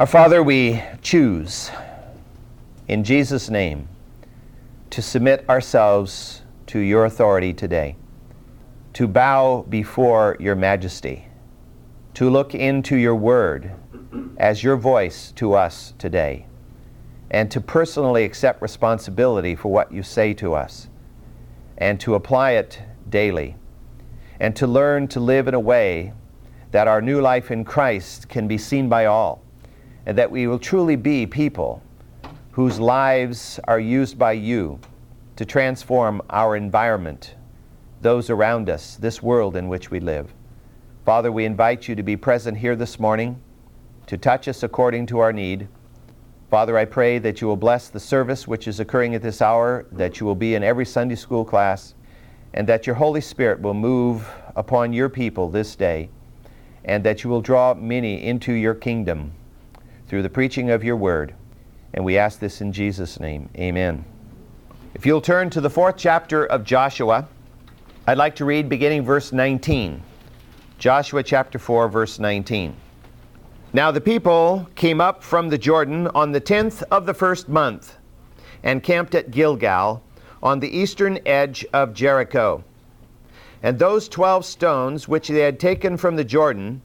Our Father, we choose in Jesus' name to submit ourselves to your authority today, to bow before your majesty, to look into your word as your voice to us today, and to personally accept responsibility for what you say to us, and to apply it daily, and to learn to live in a way that our new life in Christ can be seen by all and that we will truly be people whose lives are used by you to transform our environment, those around us, this world in which we live. Father, we invite you to be present here this morning, to touch us according to our need. Father, I pray that you will bless the service which is occurring at this hour, that you will be in every Sunday school class, and that your Holy Spirit will move upon your people this day, and that you will draw many into your kingdom through the preaching of your word. And we ask this in Jesus' name. Amen. If you'll turn to the fourth chapter of Joshua, I'd like to read beginning verse 19. Joshua chapter 4, verse 19. Now the people came up from the Jordan on the tenth of the first month and camped at Gilgal on the eastern edge of Jericho. And those twelve stones which they had taken from the Jordan,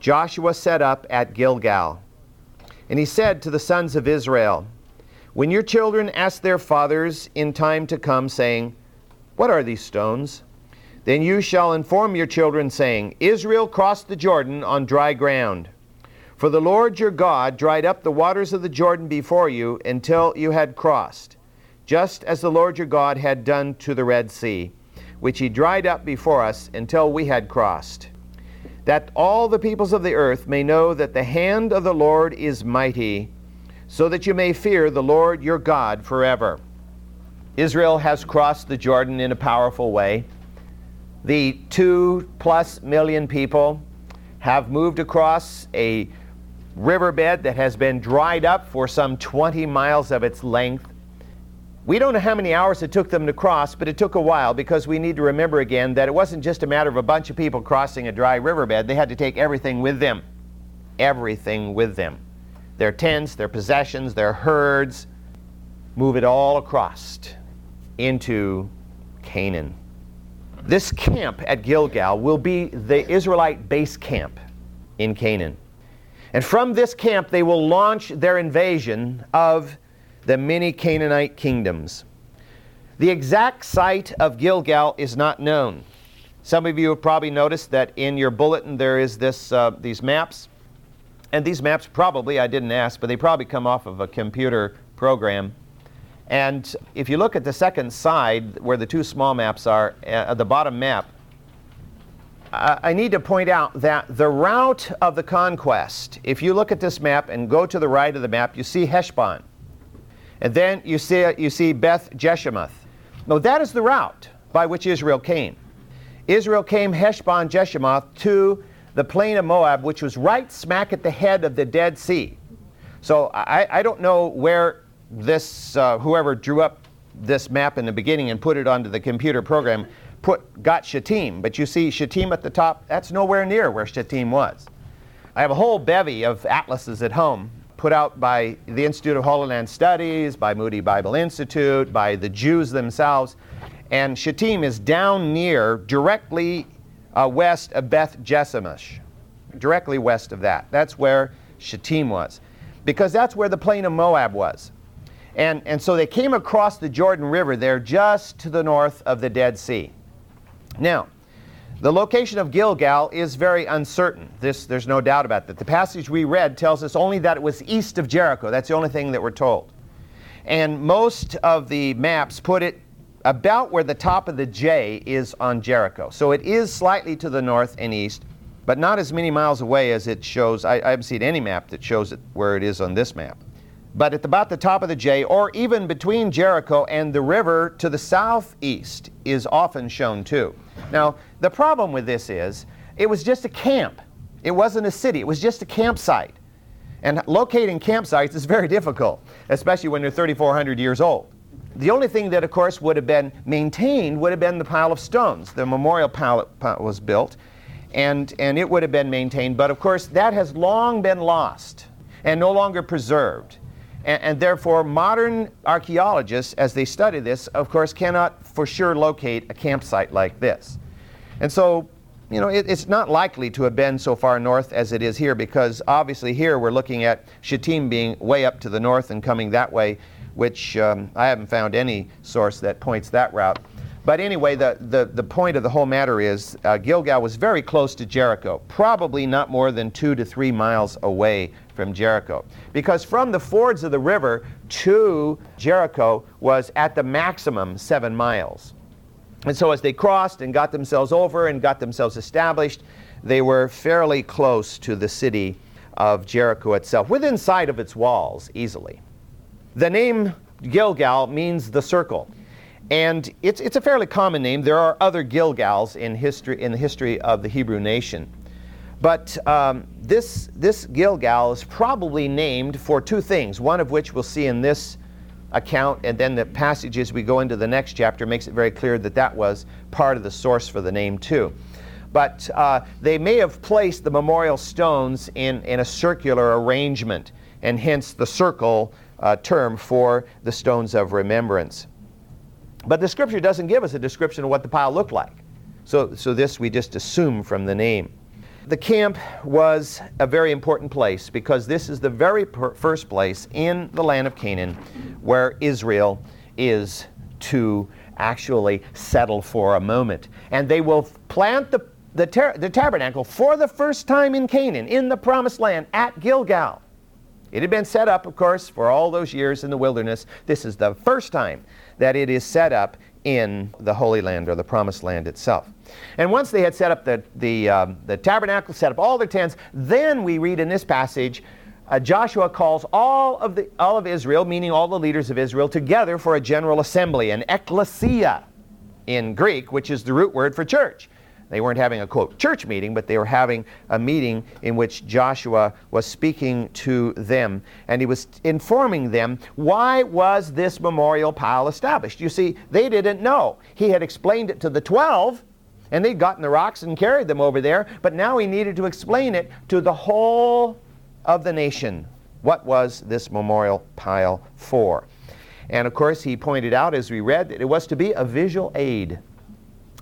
Joshua set up at Gilgal. And he said to the sons of Israel, When your children ask their fathers in time to come, saying, What are these stones? Then you shall inform your children, saying, Israel crossed the Jordan on dry ground. For the Lord your God dried up the waters of the Jordan before you until you had crossed, just as the Lord your God had done to the Red Sea, which he dried up before us until we had crossed that all the peoples of the earth may know that the hand of the Lord is mighty, so that you may fear the Lord your God forever. Israel has crossed the Jordan in a powerful way. The two plus million people have moved across a riverbed that has been dried up for some 20 miles of its length. We don't know how many hours it took them to cross, but it took a while because we need to remember again that it wasn't just a matter of a bunch of people crossing a dry riverbed. They had to take everything with them. Everything with them. Their tents, their possessions, their herds, move it all across into Canaan. This camp at Gilgal will be the Israelite base camp in Canaan. And from this camp, they will launch their invasion of the many Canaanite kingdoms. The exact site of Gilgal is not known. Some of you have probably noticed that in your bulletin there is this, uh, these maps. And these maps probably, I didn't ask, but they probably come off of a computer program. And if you look at the second side where the two small maps are, uh, the bottom map, I need to point out that the route of the conquest, if you look at this map and go to the right of the map, you see Heshbon. And then you see, you see Beth Jeshimoth. Now that is the route by which Israel came. Israel came Heshbon Jeshimoth to the plain of Moab, which was right smack at the head of the Dead Sea. So I, I don't know where this, uh, whoever drew up this map in the beginning and put it onto the computer program, put got Shittim. But you see Shittim at the top, that's nowhere near where Shittim was. I have a whole bevy of atlases at home put out by the Institute of Holy Land Studies, by Moody Bible Institute, by the Jews themselves. And Shittim is down near, directly uh, west of Beth Jeshimoth, directly west of that. That's where Shittim was, because that's where the plain of Moab was. And, and so they came across the Jordan River there just to the north of the Dead Sea. Now, the location of Gilgal is very uncertain. This, there's no doubt about that. The passage we read tells us only that it was east of Jericho. That's the only thing that we're told. And most of the maps put it about where the top of the J is on Jericho. So it is slightly to the north and east, but not as many miles away as it shows. I, I haven't seen any map that shows it where it is on this map. But at about the top of the J, or even between Jericho and the river to the southeast, is often shown too. Now, the problem with this is it was just a camp. It wasn't a city, it was just a campsite. And locating campsites is very difficult, especially when they're 3,400 years old. The only thing that, of course, would have been maintained would have been the pile of stones. The memorial pile uh, was built, and, and it would have been maintained, but of course, that has long been lost. and no longer preserved. And, and, therefore, modern archaeologists, as they study this, of course, cannot for sure locate a campsite like this. And so, you know, it, it's not likely to have been so far north as it is here because obviously here we're looking at Shittim being way up to the north and coming that way, which um, I haven't found any source that points that route. But anyway, the, the, the point of the whole matter is uh, Gilgal was very close to Jericho, probably not more than two to three miles away from Jericho. Because from the fords of the river to Jericho was at the maximum seven miles. And so as they crossed and got themselves over and got themselves established, they were fairly close to the city of Jericho itself, within sight of its walls easily. The name Gilgal means the circle. And it's, it's a fairly common name. There are other Gilgals in, history, in the history of the Hebrew nation. But um, this, this Gilgal is probably named for two things, one of which we'll see in this account, and then the passage as we go into the next chapter makes it very clear that that was part of the source for the name, too. But uh, they may have placed the memorial stones in, in a circular arrangement, and hence the circle uh, term for the stones of remembrance. But the scripture doesn't give us a description of what the pile looked like. So, so this we just assume from the name. The camp was a very important place because this is the very per- first place in the land of Canaan where Israel is to actually settle for a moment. And they will plant the, the, ter- the tabernacle for the first time in Canaan, in the promised land, at Gilgal. It had been set up, of course, for all those years in the wilderness. This is the first time that it is set up in the Holy Land or the Promised Land itself. And once they had set up the, the, um, the tabernacle, set up all their tents, then we read in this passage uh, Joshua calls all of, the, all of Israel, meaning all the leaders of Israel, together for a general assembly, an ecclesia in Greek, which is the root word for church. They weren't having a quote church meeting, but they were having a meeting in which Joshua was speaking to them and he was informing them why was this memorial pile established. You see, they didn't know. He had explained it to the 12 and they'd gotten the rocks and carried them over there, but now he needed to explain it to the whole of the nation. What was this memorial pile for? And of course, he pointed out as we read that it was to be a visual aid.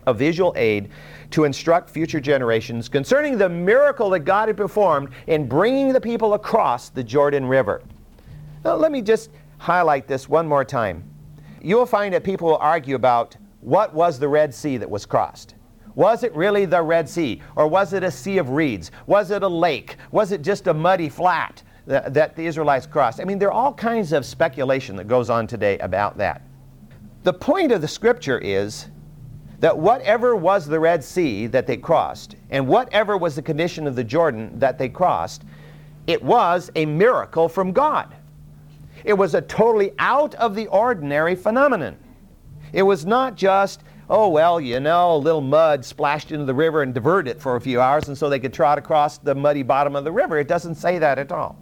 A visual aid to instruct future generations concerning the miracle that God had performed in bringing the people across the Jordan River. Now, let me just highlight this one more time. You will find that people will argue about what was the Red Sea that was crossed. Was it really the Red Sea? Or was it a sea of reeds? Was it a lake? Was it just a muddy flat that, that the Israelites crossed? I mean, there are all kinds of speculation that goes on today about that. The point of the scripture is that whatever was the Red Sea that they crossed, and whatever was the condition of the Jordan that they crossed, it was a miracle from God. It was a totally out of the ordinary phenomenon. It was not just, oh, well, you know, a little mud splashed into the river and diverted it for a few hours, and so they could trot across the muddy bottom of the river. It doesn't say that at all.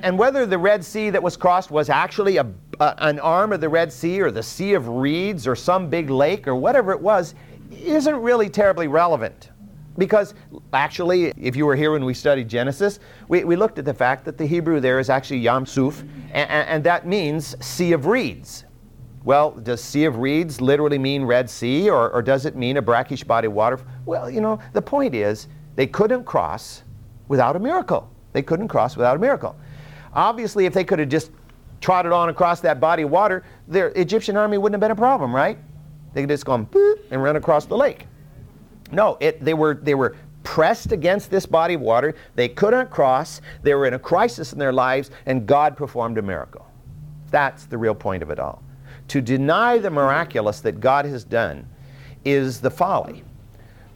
And whether the Red Sea that was crossed was actually a, a, an arm of the Red Sea or the Sea of Reeds or some big lake or whatever it was isn't really terribly relevant. Because actually, if you were here when we studied Genesis, we, we looked at the fact that the Hebrew there is actually Yam Suf, and, and that means Sea of Reeds. Well, does Sea of Reeds literally mean Red Sea, or, or does it mean a brackish body of water? Well, you know, the point is they couldn't cross without a miracle. They couldn't cross without a miracle. Obviously, if they could have just trotted on across that body of water, their Egyptian army wouldn't have been a problem, right? They could just gone and run across the lake. No, it, they, were, they were pressed against this body of water. They couldn't cross. They were in a crisis in their lives, and God performed a miracle. That's the real point of it all. To deny the miraculous that God has done is the folly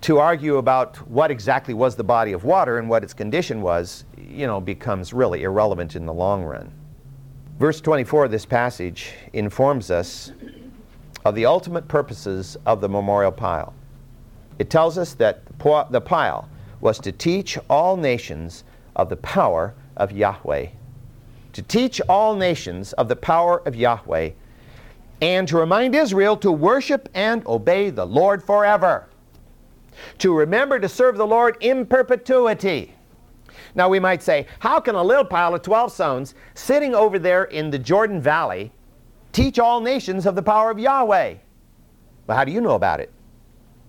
to argue about what exactly was the body of water and what its condition was, you know, becomes really irrelevant in the long run. Verse 24 of this passage informs us of the ultimate purposes of the memorial pile. It tells us that the pile was to teach all nations of the power of Yahweh. To teach all nations of the power of Yahweh and to remind Israel to worship and obey the Lord forever to remember to serve the Lord in perpetuity, Now we might say, how can a little pile of 12 stones sitting over there in the Jordan Valley teach all nations of the power of Yahweh? Well, how do you know about it?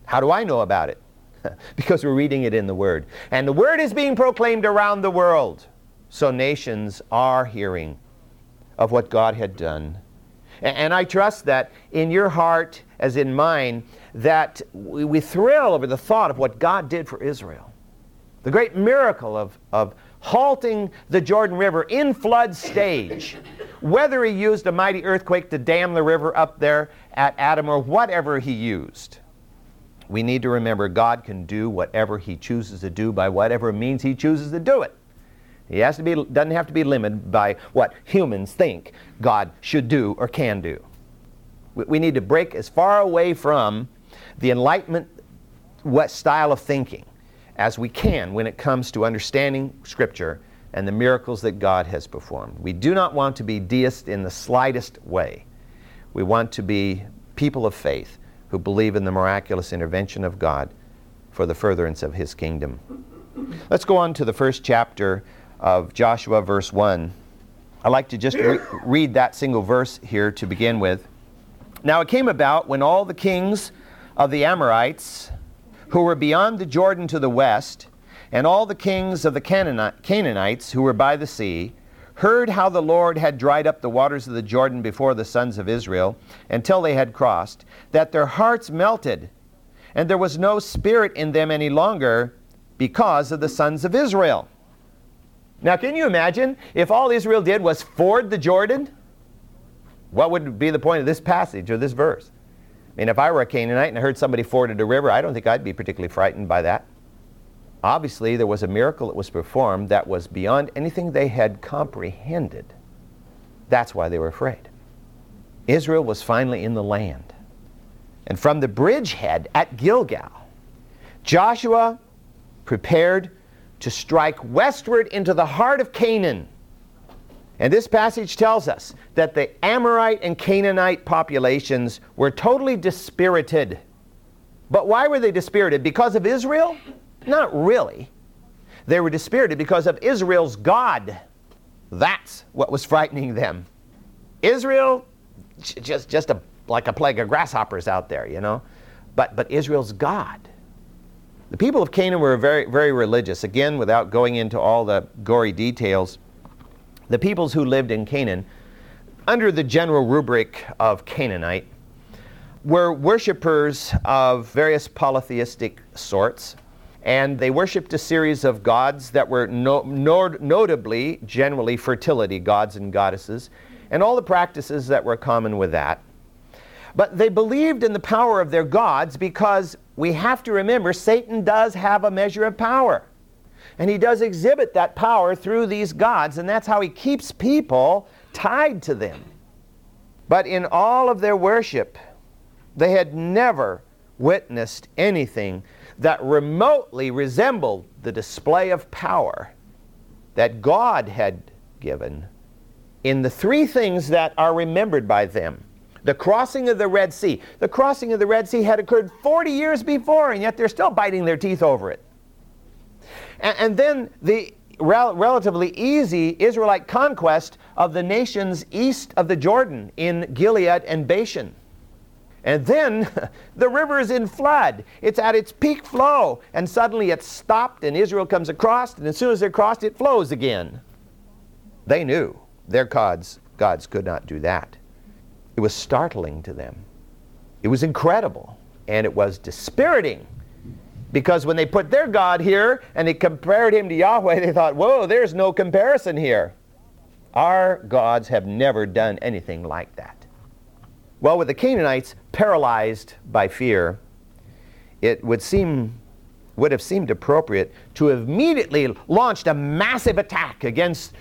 How do I know about it? because we're reading it in the Word. And the Word is being proclaimed around the world. So nations are hearing of what God had done. And I trust that in your heart, as in mine, that we thrill over the thought of what God did for Israel. The great miracle of, of halting the Jordan River in flood stage. Whether he used a mighty earthquake to dam the river up there at Adam or whatever he used, we need to remember God can do whatever he chooses to do by whatever means he chooses to do it. He has to be, doesn't have to be limited by what humans think God should do or can do. We, we need to break as far away from the Enlightenment what style of thinking as we can when it comes to understanding Scripture and the miracles that God has performed. We do not want to be deists in the slightest way. We want to be people of faith who believe in the miraculous intervention of God for the furtherance of His kingdom. Let's go on to the first chapter of Joshua, verse 1. I'd like to just re- read that single verse here to begin with. Now it came about when all the kings of the Amorites who were beyond the Jordan to the west, and all the kings of the Canaanites who were by the sea, heard how the Lord had dried up the waters of the Jordan before the sons of Israel until they had crossed, that their hearts melted, and there was no spirit in them any longer because of the sons of Israel. Now, can you imagine if all Israel did was ford the Jordan? What would be the point of this passage or this verse? I mean, if I were a Canaanite and I heard somebody forded a river, I don't think I'd be particularly frightened by that. Obviously, there was a miracle that was performed that was beyond anything they had comprehended. That's why they were afraid. Israel was finally in the land. And from the bridgehead at Gilgal, Joshua prepared to strike westward into the heart of Canaan. And this passage tells us that the Amorite and Canaanite populations were totally dispirited. But why were they dispirited? Because of Israel? Not really. They were dispirited because of Israel's God. That's what was frightening them. Israel, just, just a, like a plague of grasshoppers out there, you know. But, but Israel's God the people of Canaan were very, very religious. Again, without going into all the gory details, the peoples who lived in Canaan, under the general rubric of Canaanite, were worshippers of various polytheistic sorts, and they worshipped a series of gods that were no, notably, generally, fertility gods and goddesses, and all the practices that were common with that. But they believed in the power of their gods because we have to remember Satan does have a measure of power. And he does exhibit that power through these gods, and that's how he keeps people tied to them. But in all of their worship, they had never witnessed anything that remotely resembled the display of power that God had given in the three things that are remembered by them the crossing of the Red Sea. The crossing of the Red Sea had occurred 40 years before, and yet they're still biting their teeth over it. And, and then the rel- relatively easy Israelite conquest of the nations east of the Jordan in Gilead and Bashan. And then the river is in flood. It's at its peak flow, and suddenly it's stopped, and Israel comes across, and as soon as they're crossed, it flows again. They knew their gods, gods could not do that. It was startling to them. It was incredible. And it was dispiriting. Because when they put their God here and they compared him to Yahweh, they thought, whoa, there's no comparison here. Our gods have never done anything like that. Well, with the Canaanites paralyzed by fear, it would seem would have seemed appropriate to have immediately launched a massive attack against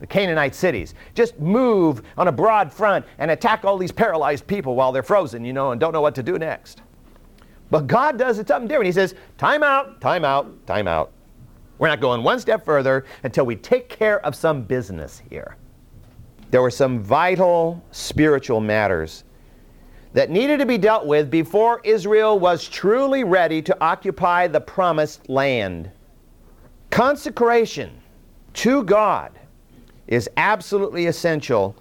the Canaanite cities. Just move on a broad front and attack all these paralyzed people while they're frozen, you know, and don't know what to do next. But God does it something different. He says, time out, time out, time out. We're not going one step further until we take care of some business here. There were some vital spiritual matters that needed to be dealt with before Israel was truly ready to occupy the promised land. Consecration to God is absolutely essential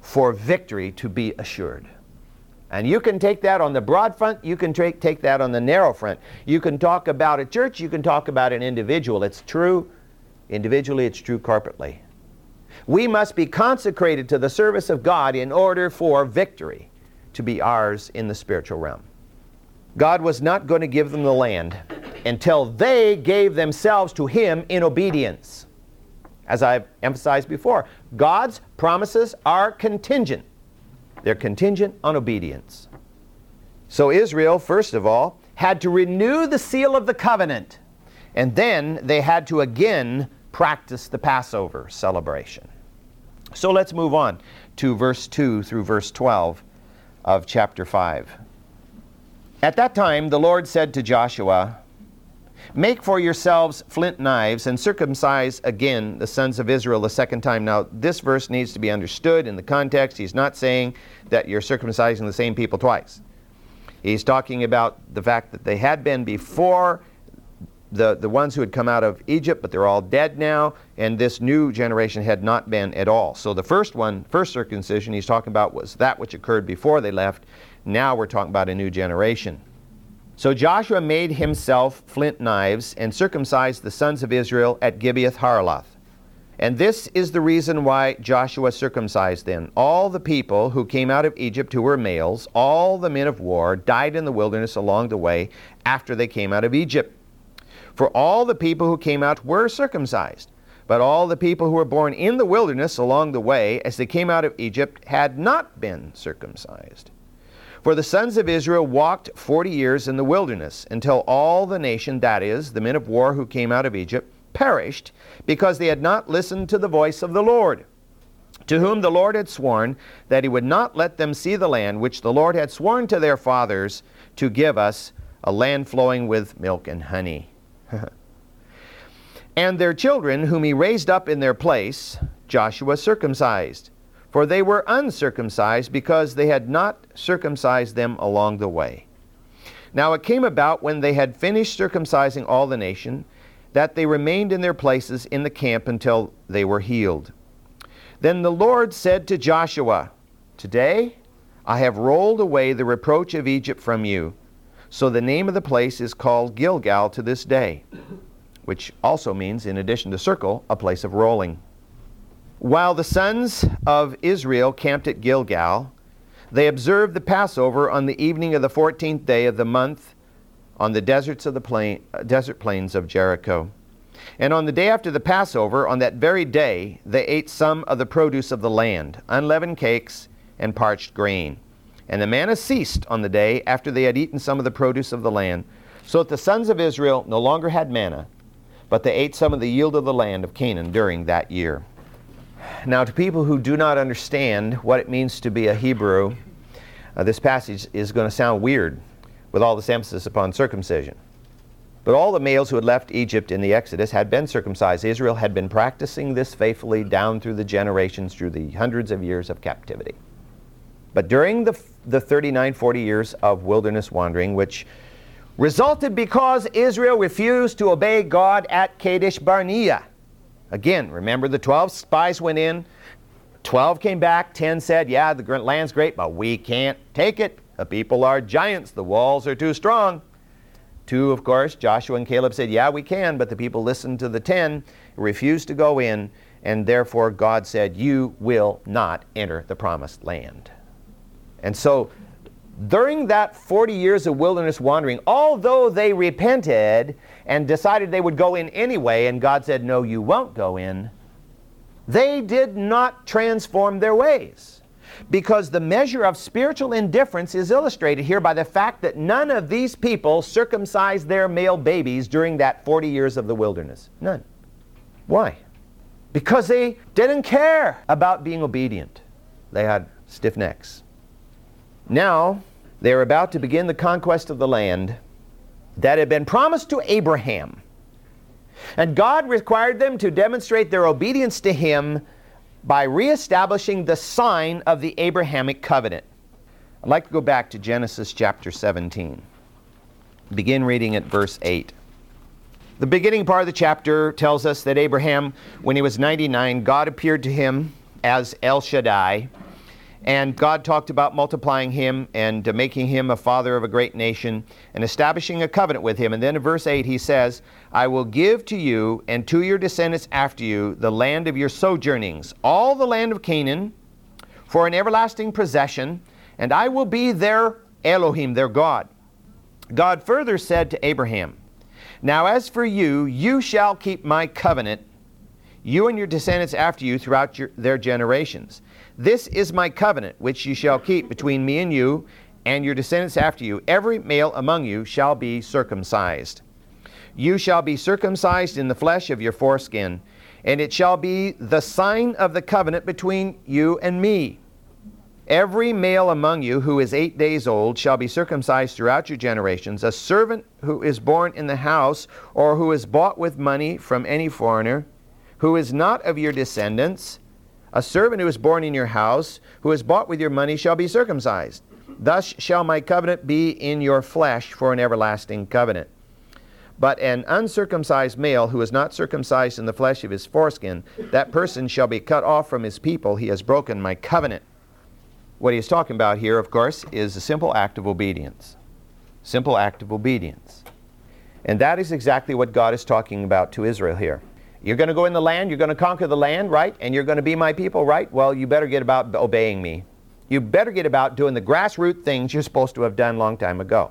for victory to be assured. And you can take that on the broad front, you can take, take that on the narrow front. You can talk about a church, you can talk about an individual. It's true individually, it's true corporately. We must be consecrated to the service of God in order for victory to be ours in the spiritual realm. God was not going to give them the land until they gave themselves to Him in obedience. As I've emphasized before, God's promises are contingent. They're contingent on obedience. So Israel, first of all, had to renew the seal of the covenant, and then they had to again practice the Passover celebration. So let's move on to verse 2 through verse 12 of chapter 5. At that time, the Lord said to Joshua, Make for yourselves flint knives and circumcise again the sons of Israel the second time. Now, this verse needs to be understood in the context. He's not saying that you're circumcising the same people twice. He's talking about the fact that they had been before the, the ones who had come out of Egypt, but they're all dead now, and this new generation had not been at all. So the first one, first circumcision he's talking about was that which occurred before they left. Now we're talking about a new generation. So Joshua made himself flint knives and circumcised the sons of Israel at Gibeath Haaraloth. And this is the reason why Joshua circumcised them. All the people who came out of Egypt who were males, all the men of war, died in the wilderness along the way after they came out of Egypt. For all the people who came out were circumcised. But all the people who were born in the wilderness along the way as they came out of Egypt had not been circumcised. For the sons of Israel walked forty years in the wilderness until all the nation, that is, the men of war who came out of Egypt, perished because they had not listened to the voice of the Lord, to whom the Lord had sworn that he would not let them see the land which the Lord had sworn to their fathers to give us, a land flowing with milk and honey. and their children, whom he raised up in their place, Joshua circumcised for they were uncircumcised because they had not circumcised them along the way. Now it came about when they had finished circumcising all the nation that they remained in their places in the camp until they were healed. Then the Lord said to Joshua, Today I have rolled away the reproach of Egypt from you. So the name of the place is called Gilgal to this day, which also means, in addition to circle, a place of rolling. While the sons of Israel camped at Gilgal, they observed the Passover on the evening of the 14th day of the month on the deserts of the plain, uh, desert plains of Jericho. And on the day after the Passover, on that very day, they ate some of the produce of the land, unleavened cakes and parched grain. And the manna ceased on the day after they had eaten some of the produce of the land, so that the sons of Israel no longer had manna, but they ate some of the yield of the land of Canaan during that year. Now, to people who do not understand what it means to be a Hebrew, uh, this passage is going to sound weird with all this emphasis upon circumcision. But all the males who had left Egypt in the Exodus had been circumcised. Israel had been practicing this faithfully down through the generations, through the hundreds of years of captivity. But during the, the 39, 40 years of wilderness wandering, which resulted because Israel refused to obey God at Kadesh Barnea, Again, remember the 12 spies went in, 12 came back, 10 said, Yeah, the land's great, but we can't take it. The people are giants, the walls are too strong. Two, of course, Joshua and Caleb said, Yeah, we can, but the people listened to the 10, refused to go in, and therefore God said, You will not enter the promised land. And so during that 40 years of wilderness wandering, although they repented and decided they would go in anyway, and God said, No, you won't go in, they did not transform their ways. Because the measure of spiritual indifference is illustrated here by the fact that none of these people circumcised their male babies during that 40 years of the wilderness. None. Why? Because they didn't care about being obedient. They had stiff necks. Now, they are about to begin the conquest of the land that had been promised to Abraham. And God required them to demonstrate their obedience to Him by reestablishing the sign of the Abrahamic covenant. I'd like to go back to Genesis chapter 17. Begin reading at verse 8. The beginning part of the chapter tells us that Abraham, when he was 99, God appeared to him as El Shaddai, and God talked about multiplying him and uh, making him a father of a great nation and establishing a covenant with him. And then in verse 8 he says, I will give to you and to your descendants after you the land of your sojournings, all the land of Canaan, for an everlasting possession, and I will be their Elohim, their God. God further said to Abraham, Now as for you, you shall keep my covenant, you and your descendants after you throughout your, their generations. This is my covenant which you shall keep between me and you and your descendants after you. Every male among you shall be circumcised. You shall be circumcised in the flesh of your foreskin, and it shall be the sign of the covenant between you and me. Every male among you who is eight days old shall be circumcised throughout your generations. A servant who is born in the house or who is bought with money from any foreigner, who is not of your descendants, a servant who is born in your house, who is bought with your money, shall be circumcised. Thus shall my covenant be in your flesh for an everlasting covenant. But an uncircumcised male who is not circumcised in the flesh of his foreskin, that person shall be cut off from his people. He has broken my covenant. What he is talking about here, of course, is a simple act of obedience. Simple act of obedience. And that is exactly what God is talking about to Israel here. You're going to go in the land, you're going to conquer the land, right? And you're going to be my people, right? Well, you better get about obeying me. You better get about doing the grassroots things you're supposed to have done long time ago.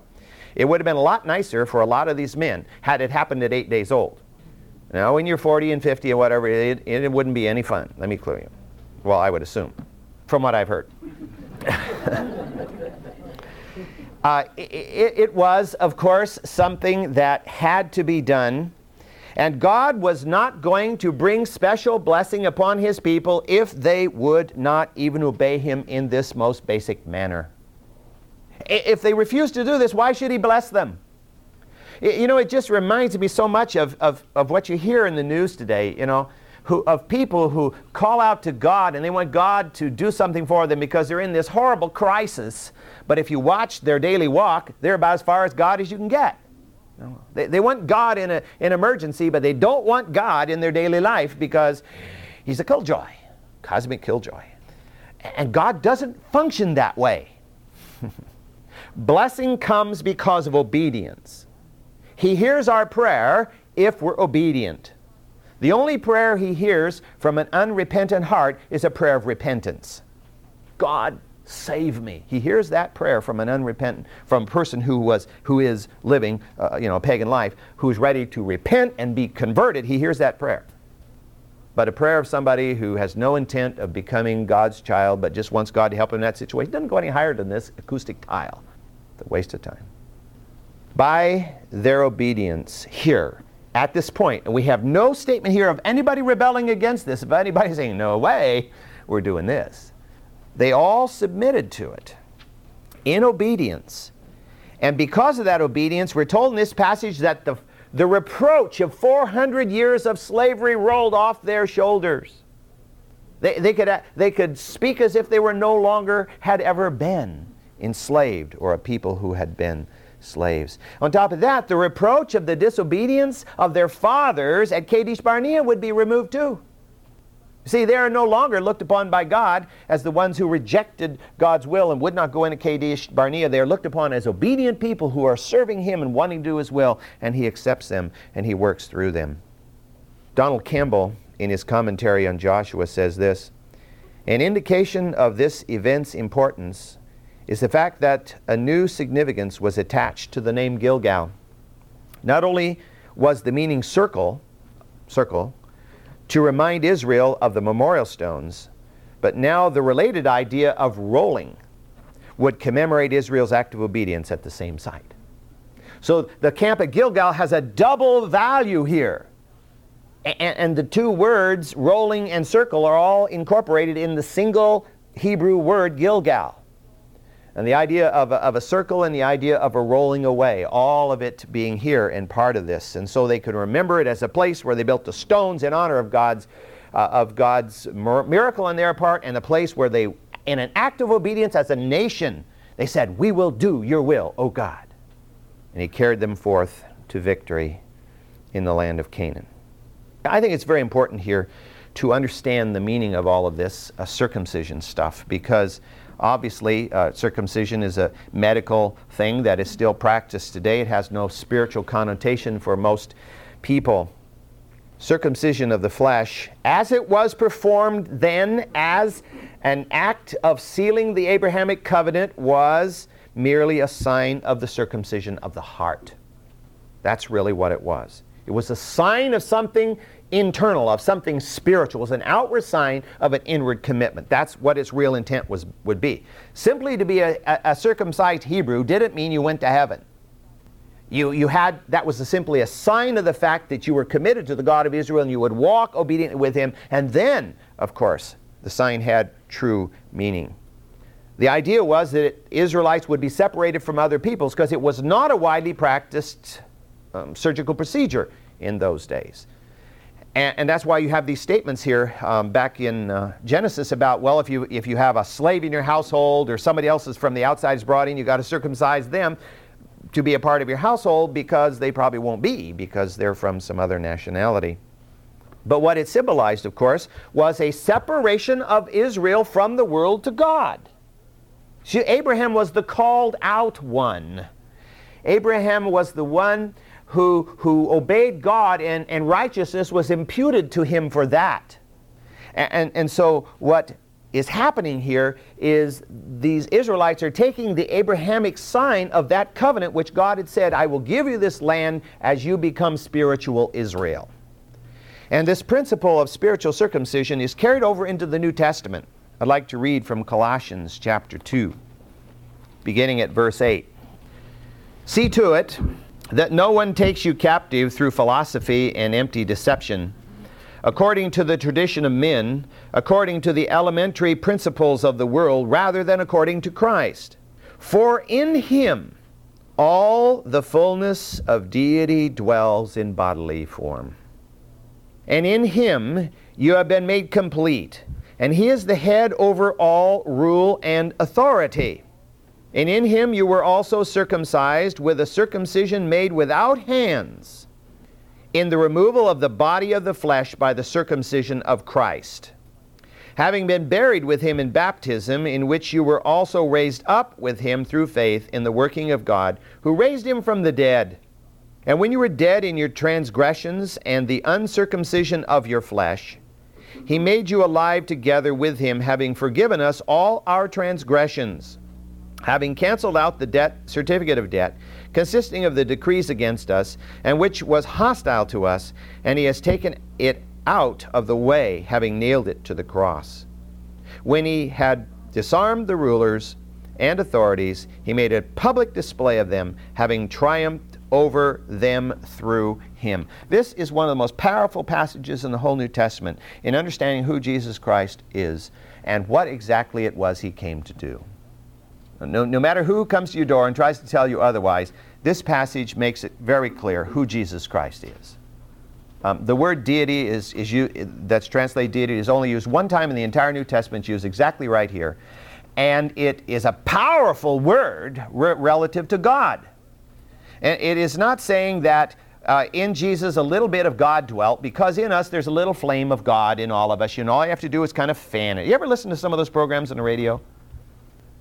It would have been a lot nicer for a lot of these men had it happened at eight days old. Now, when you're 40 and 50 or whatever, it, it wouldn't be any fun. Let me clear you. Well, I would assume, from what I've heard. uh, it, it was, of course, something that had to be done and God was not going to bring special blessing upon his people if they would not even obey him in this most basic manner. If they refuse to do this, why should he bless them? You know, it just reminds me so much of, of, of what you hear in the news today, you know, who, of people who call out to God and they want God to do something for them because they're in this horrible crisis. But if you watch their daily walk, they're about as far as God as you can get. They, they want God in an in emergency, but they don't want God in their daily life because He's a killjoy, cosmic killjoy. And God doesn't function that way. Blessing comes because of obedience. He hears our prayer if we're obedient. The only prayer He hears from an unrepentant heart is a prayer of repentance. God, save me. He hears that prayer from an unrepentant, from a person who was, who is living, uh, you know, a pagan life, who is ready to repent and be converted. He hears that prayer. But a prayer of somebody who has no intent of becoming God's child, but just wants God to help him in that situation, doesn't go any higher than this acoustic tile. It's a waste of time. By their obedience here, at this point, and we have no statement here of anybody rebelling against this, of anybody saying, no way, we're doing this they all submitted to it in obedience. And because of that obedience, we're told in this passage that the, the reproach of 400 years of slavery rolled off their shoulders. They, they, could, they could speak as if they were no longer had ever been enslaved or a people who had been slaves. On top of that, the reproach of the disobedience of their fathers at Kadesh Barnea would be removed too. See, they are no longer looked upon by God as the ones who rejected God's will and would not go into Kadesh Barnea. They are looked upon as obedient people who are serving Him and wanting to do His will, and He accepts them and He works through them. Donald Campbell, in his commentary on Joshua, says this An indication of this event's importance is the fact that a new significance was attached to the name Gilgal. Not only was the meaning circle, circle, to remind Israel of the memorial stones, but now the related idea of rolling would commemorate Israel's act of obedience at the same site. So the camp at Gilgal has a double value here. And, and, the two words, rolling and circle, are all incorporated in the single Hebrew word Gilgal. And the idea of a, of a circle and the idea of a rolling away, all of it being here and part of this. And so they could remember it as a place where they built the stones in honor of God's, uh, of God's miracle on their part, and a place where they, in an act of obedience as a nation, they said, We will do your will, O God. And He carried them forth to victory in the land of Canaan. I think it's very important here to understand the meaning of all of this uh, circumcision stuff because obviously uh, circumcision is a medical thing that is still practiced today. It has no spiritual connotation for most people. Circumcision of the flesh, as it was performed then as an act of sealing the Abrahamic covenant, was merely a sign of the circumcision of the heart. That's really what it was. It was a sign of something internal, of something spiritual. It was an outward sign of an inward commitment. That's what its real intent was, would be. Simply to be a, a, a circumcised Hebrew didn't mean you went to heaven. You, you had, that was a, simply a sign of the fact that you were committed to the God of Israel and you would walk obediently with him. And then, of course, the sign had true meaning. The idea was that Israelites would be separated from other peoples because it was not a widely practiced um, surgical procedure in those days. And, and, that's why you have these statements here um, back in uh, Genesis about, well, if you, if you have a slave in your household or somebody else is from the outside is brought in, you've got to circumcise them to be a part of your household because they probably won't be because they're from some other nationality. But what it symbolized, of course, was a separation of Israel from the world to God. See, Abraham was the called out one. Abraham was the one who, who obeyed God and, and righteousness was imputed to him for that. And, and, and so what is happening here is these Israelites are taking the Abrahamic sign of that covenant which God had said, I will give you this land as you become spiritual Israel. And this principle of spiritual circumcision is carried over into the New Testament. I'd like to read from Colossians chapter 2, beginning at verse 8. See to it that no one takes you captive through philosophy and empty deception, according to the tradition of men, according to the elementary principles of the world, rather than according to Christ. For in him all the fullness of deity dwells in bodily form. And in him you have been made complete, and he is the head over all rule and authority. And in him you were also circumcised with a circumcision made without hands, in the removal of the body of the flesh by the circumcision of Christ. Having been buried with him in baptism, in which you were also raised up with him through faith in the working of God, who raised him from the dead. And when you were dead in your transgressions and the uncircumcision of your flesh, he made you alive together with him, having forgiven us all our transgressions having canceled out the debt certificate of debt consisting of the decrees against us and which was hostile to us and he has taken it out of the way having nailed it to the cross. When he had disarmed the rulers and authorities he made a public display of them having triumphed over them through him. This is one of the most powerful passages in the whole new testament in understanding who jesus christ is and what exactly it was he came to do no, no matter who comes to your door and tries to tell you otherwise, this passage makes it very clear who Jesus Christ is. Um, the word deity is, is you, that's translated deity is only used one time in the entire New Testament, it's used exactly right here. And it is a powerful word re- relative to God. And it is not saying that uh, in Jesus a little bit of God dwelt, because in us there's a little flame of God in all of us. You know, all you have to do is kind of fan it. You ever listen to some of those programs on the radio?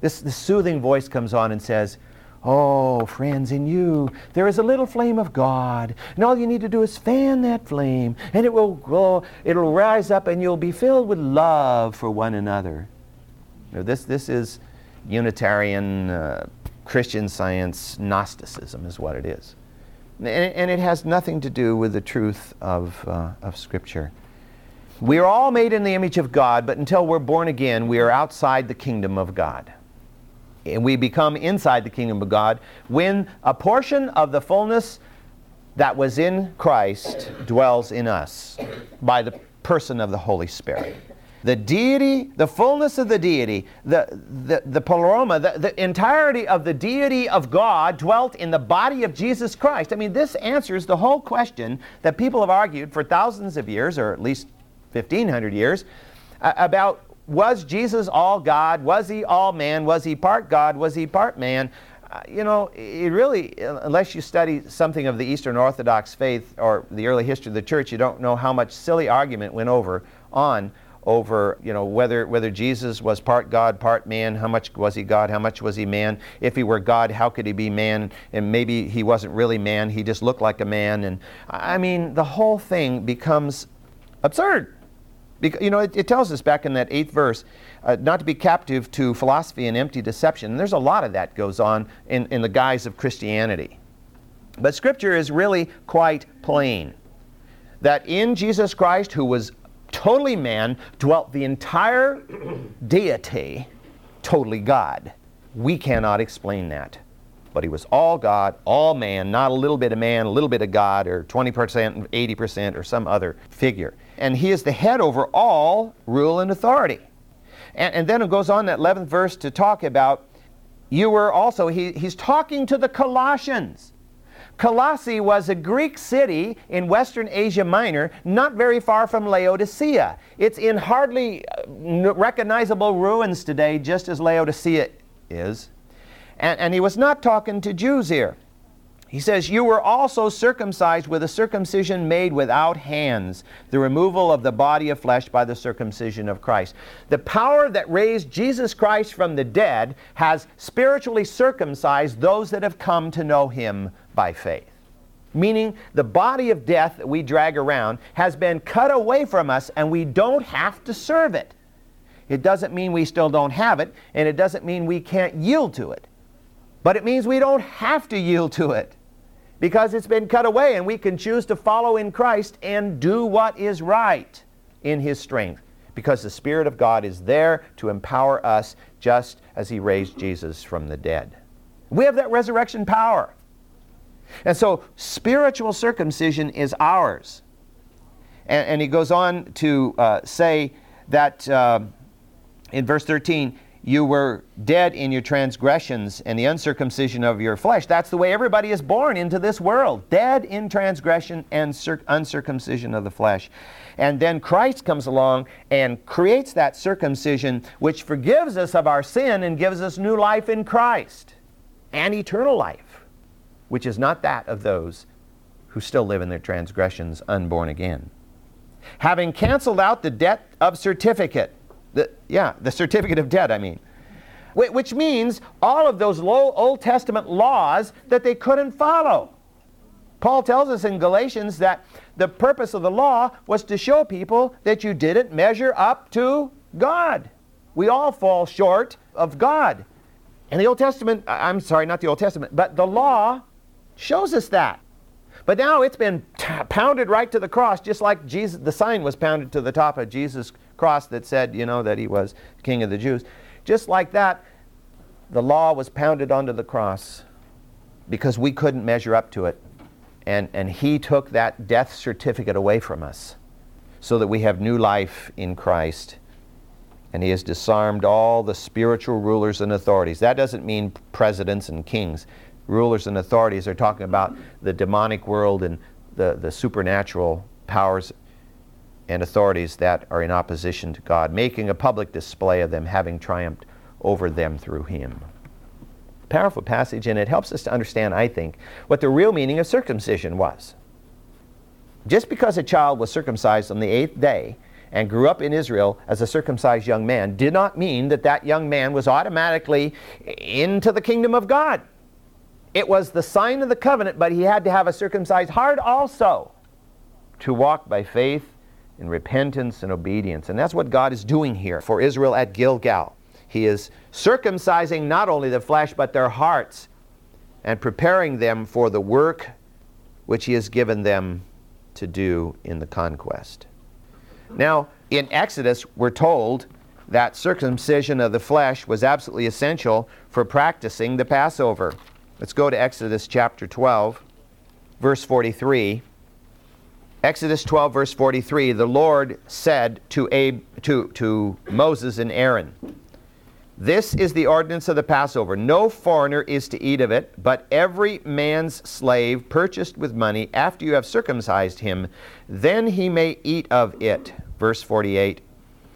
This, this soothing voice comes on and says, Oh, friends, in you there is a little flame of God, and all you need to do is fan that flame, and it will grow, it'll rise up, and you'll be filled with love for one another. This, this is Unitarian uh, Christian science Gnosticism, is what it is. And, and, it has nothing to do with the truth of, uh, of Scripture. We are all made in the image of God, but until we're born again, we are outside the kingdom of God and we become inside the kingdom of God when a portion of the fullness that was in Christ dwells in us by the person of the Holy Spirit. The deity, the fullness of the deity, the, the, the pleroma, the, the entirety of the deity of God dwelt in the body of Jesus Christ. I mean, this answers the whole question that people have argued for thousands of years, or at least 1,500 years, about was Jesus all God? Was he all man? Was he part God? Was he part man? uh, you know, it really, unless you study something of the Eastern Orthodox faith or the early history of the church, you don't know how much silly argument went over on over you know whether whether Jesus was part God, part man. How much was he God? How much was he man? If he were God, how could he be man? And maybe he wasn't really man. He just looked like a man. And I mean, the whole thing becomes absurd. Because, you know, it, it tells us back in that eighth verse uh, not to be captive to philosophy and empty deception. And there's a lot of that goes on in, in the guise of Christianity. But Scripture is really quite plain that in Jesus Christ, who was totally man, dwelt the entire deity, totally God. We cannot explain that. But he was all God, all man, not a little bit of man, a little bit of God, or 20%, 80%, or some other figure. And he is the head over all rule and authority. And, and then it goes on that 11th verse to talk about you were also, he, he's talking to the Colossians. Colossae was a Greek city in western Asia Minor, not very far from Laodicea. It's in hardly uh, recognizable ruins today, just as Laodicea is. And, and he was not talking to Jews here. He says, You were also circumcised with a circumcision made without hands, the removal of the body of flesh by the circumcision of Christ. The power that raised Jesus Christ from the dead has spiritually circumcised those that have come to know him by faith. Meaning, the body of death that we drag around has been cut away from us and we don't have to serve it. It doesn't mean we still don't have it, and it doesn't mean we can't yield to it. But it means we don't have to yield to it because it's been cut away and we can choose to follow in Christ and do what is right in His strength because the Spirit of God is there to empower us just as He raised Jesus from the dead. We have that resurrection power. And so spiritual circumcision is ours. And, and he goes on to uh, say that uh, in verse 13, you were dead in your transgressions and the uncircumcision of your flesh. That's the way everybody is born into this world dead in transgression and cir- uncircumcision of the flesh. And then Christ comes along and creates that circumcision, which forgives us of our sin and gives us new life in Christ and eternal life, which is not that of those who still live in their transgressions unborn again. Having canceled out the debt of certificate the, yeah, the certificate of debt, I mean. Which means all of those low Old Testament laws that they couldn't follow. Paul tells us in Galatians that the purpose of the law was to show people that you didn't measure up to God. We all fall short of God. And the Old Testament, I'm sorry, not the Old Testament, but the law shows us that. But now it's been t- pounded right to the cross, just like Jesus, the sign was pounded to the top of Jesus' cross that said, you know, that he was king of the Jews. Just like that, the law was pounded onto the cross because we couldn't measure up to it. And, and he took that death certificate away from us so that we have new life in Christ. And he has disarmed all the spiritual rulers and authorities. That doesn't mean presidents and kings. Rulers and authorities are talking about the demonic world and the, the supernatural powers and authorities that are in opposition to God, making a public display of them having triumphed over them through Him. Powerful passage, and it helps us to understand, I think, what the real meaning of circumcision was. Just because a child was circumcised on the eighth day and grew up in Israel as a circumcised young man did not mean that that young man was automatically into the kingdom of God. It was the sign of the covenant, but he had to have a circumcised heart also to walk by faith in repentance and obedience. And that's what God is doing here for Israel at Gilgal. He is circumcising not only the flesh, but their hearts and preparing them for the work which He has given them to do in the conquest. Now, in Exodus, we're told that circumcision of the flesh was absolutely essential for practicing the Passover. Let's go to Exodus chapter 12, verse 43. Exodus 12, verse 43, the Lord said to, Ab- to, to Moses and Aaron, This is the ordinance of the Passover. No foreigner is to eat of it, but every man's slave purchased with money after you have circumcised him, then he may eat of it. Verse 48.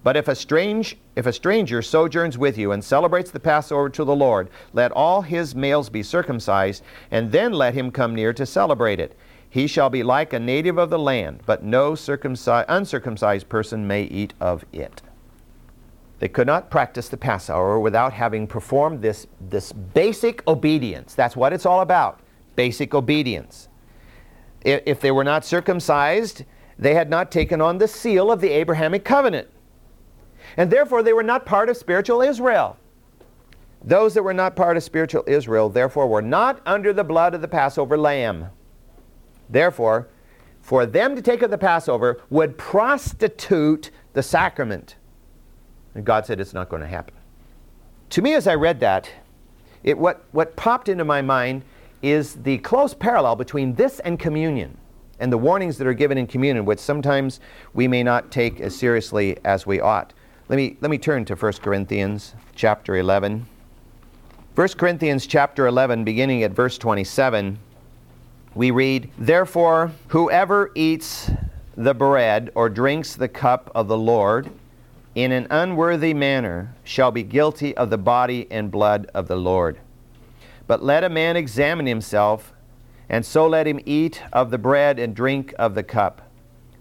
But if a strange if a stranger sojourns with you and celebrates the Passover to the Lord, let all his males be circumcised, and then let him come near to celebrate it. He shall be like a native of the land, but no circumcised, uncircumcised person may eat of it. They could not practice the Passover without having performed this, this basic obedience. That's what it's all about basic obedience. If they were not circumcised, they had not taken on the seal of the Abrahamic covenant. And therefore, they were not part of spiritual Israel. Those that were not part of spiritual Israel, therefore, were not under the blood of the Passover lamb. Therefore, for them to take of the Passover would prostitute the sacrament. And God said it's not going to happen. To me, as I read that, it, what, what popped into my mind is the close parallel between this and communion and the warnings that are given in communion, which sometimes we may not take as seriously as we ought. Let me, let me turn to 1 Corinthians chapter 11. 1 Corinthians chapter 11, beginning at verse 27, we read, Therefore, whoever eats the bread or drinks the cup of the Lord in an unworthy manner shall be guilty of the body and blood of the Lord. But let a man examine himself, and so let him eat of the bread and drink of the cup.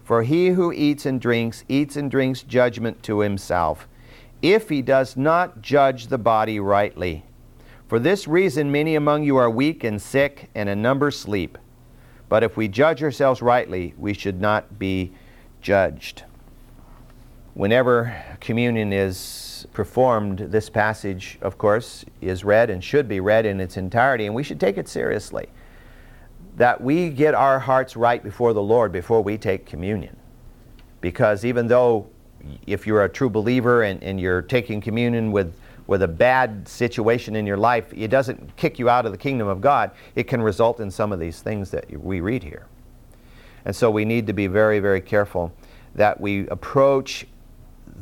For he who eats and drinks, eats and drinks judgment to himself, if he does not judge the body rightly. For this reason, many among you are weak and sick, and a number sleep. But if we judge ourselves rightly, we should not be judged. Whenever communion is performed, this passage, of course, is read and should be read in its entirety, and we should take it seriously that we get our hearts right before the Lord before we take communion. Because even though if you're a true believer and, and you're taking communion with, with a bad situation in your life, it doesn't kick you out of the kingdom of God. It can result in some of these things that we read here. And so we need to be very, very careful that we approach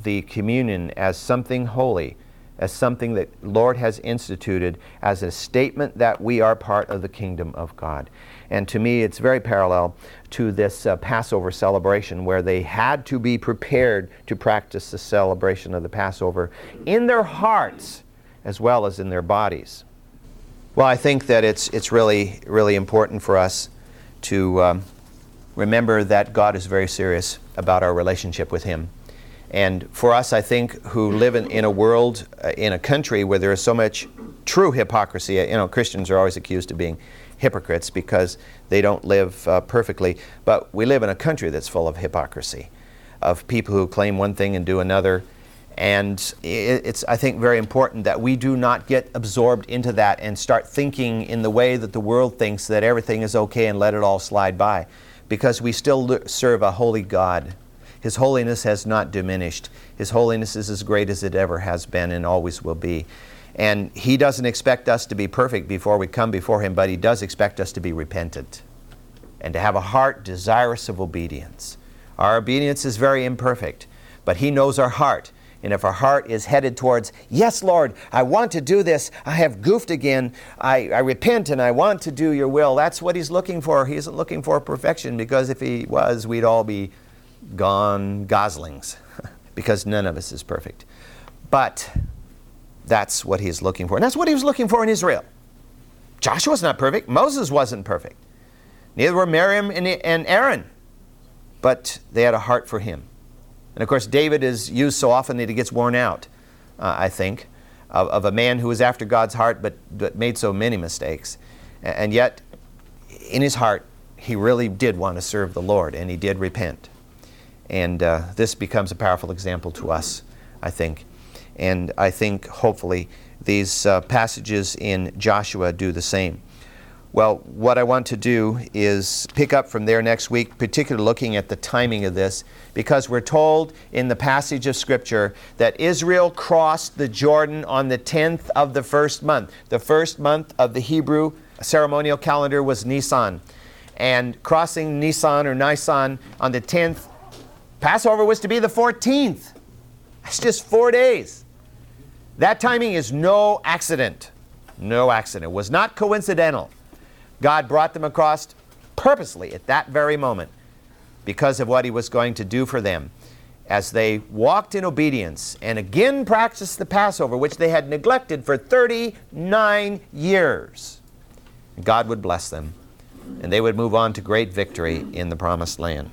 the communion as something holy as something that Lord has instituted as a statement that we are part of the kingdom of God. And to me, it's very parallel to this uh, Passover celebration where they had to be prepared to practice the celebration of the Passover in their hearts as well as in their bodies. Well, I think that it's, it's really, really important for us to um, remember that God is very serious about our relationship with Him. And for us, I think, who live in, in a world, uh, in a country where there is so much true hypocrisy, you know, Christians are always accused of being hypocrites because they don't live uh, perfectly. But we live in a country that's full of hypocrisy, of people who claim one thing and do another. And it's, I think, very important that we do not get absorbed into that and start thinking in the way that the world thinks that everything is okay and let it all slide by. Because we still serve a holy God his holiness has not diminished. His holiness is as great as it ever has been and always will be. And He doesn't expect us to be perfect before we come before Him, but He does expect us to be repentant and to have a heart desirous of obedience. Our obedience is very imperfect, but He knows our heart. And if our heart is headed towards, yes, Lord, I want to do this, I have goofed again, I, I repent and I want to do your will, that's what He's looking for. He isn't looking for perfection because if He was, we'd all be gone goslings because none of us is perfect. But that's what he's looking for. And that's what he was looking for in Israel. Joshua's not perfect. Moses wasn't perfect. Neither were Miriam and Aaron. But they had a heart for him. And of course, David is used so often that he gets worn out, uh, I think, of, of, a man who was after God's heart but, but made so many mistakes. And yet, in his heart, he really did want to serve the Lord and he did repent. And uh, this becomes a powerful example to us, I think. And I think hopefully these uh, passages in Joshua do the same. Well, what I want to do is pick up from there next week, particularly looking at the timing of this, because we're told in the passage of Scripture that Israel crossed the Jordan on the 10th of the first month. The first month of the Hebrew ceremonial calendar was Nisan. And crossing Nisan or Nisan on the 10th Passover was to be the 14th. That's just four days. That timing is no accident. No accident. It was not coincidental. God brought them across purposely at that very moment because of what He was going to do for them. as they walked in obedience and again practiced the Passover, which they had neglected for 39 years, God would bless them and they would move on to great victory in the promised land.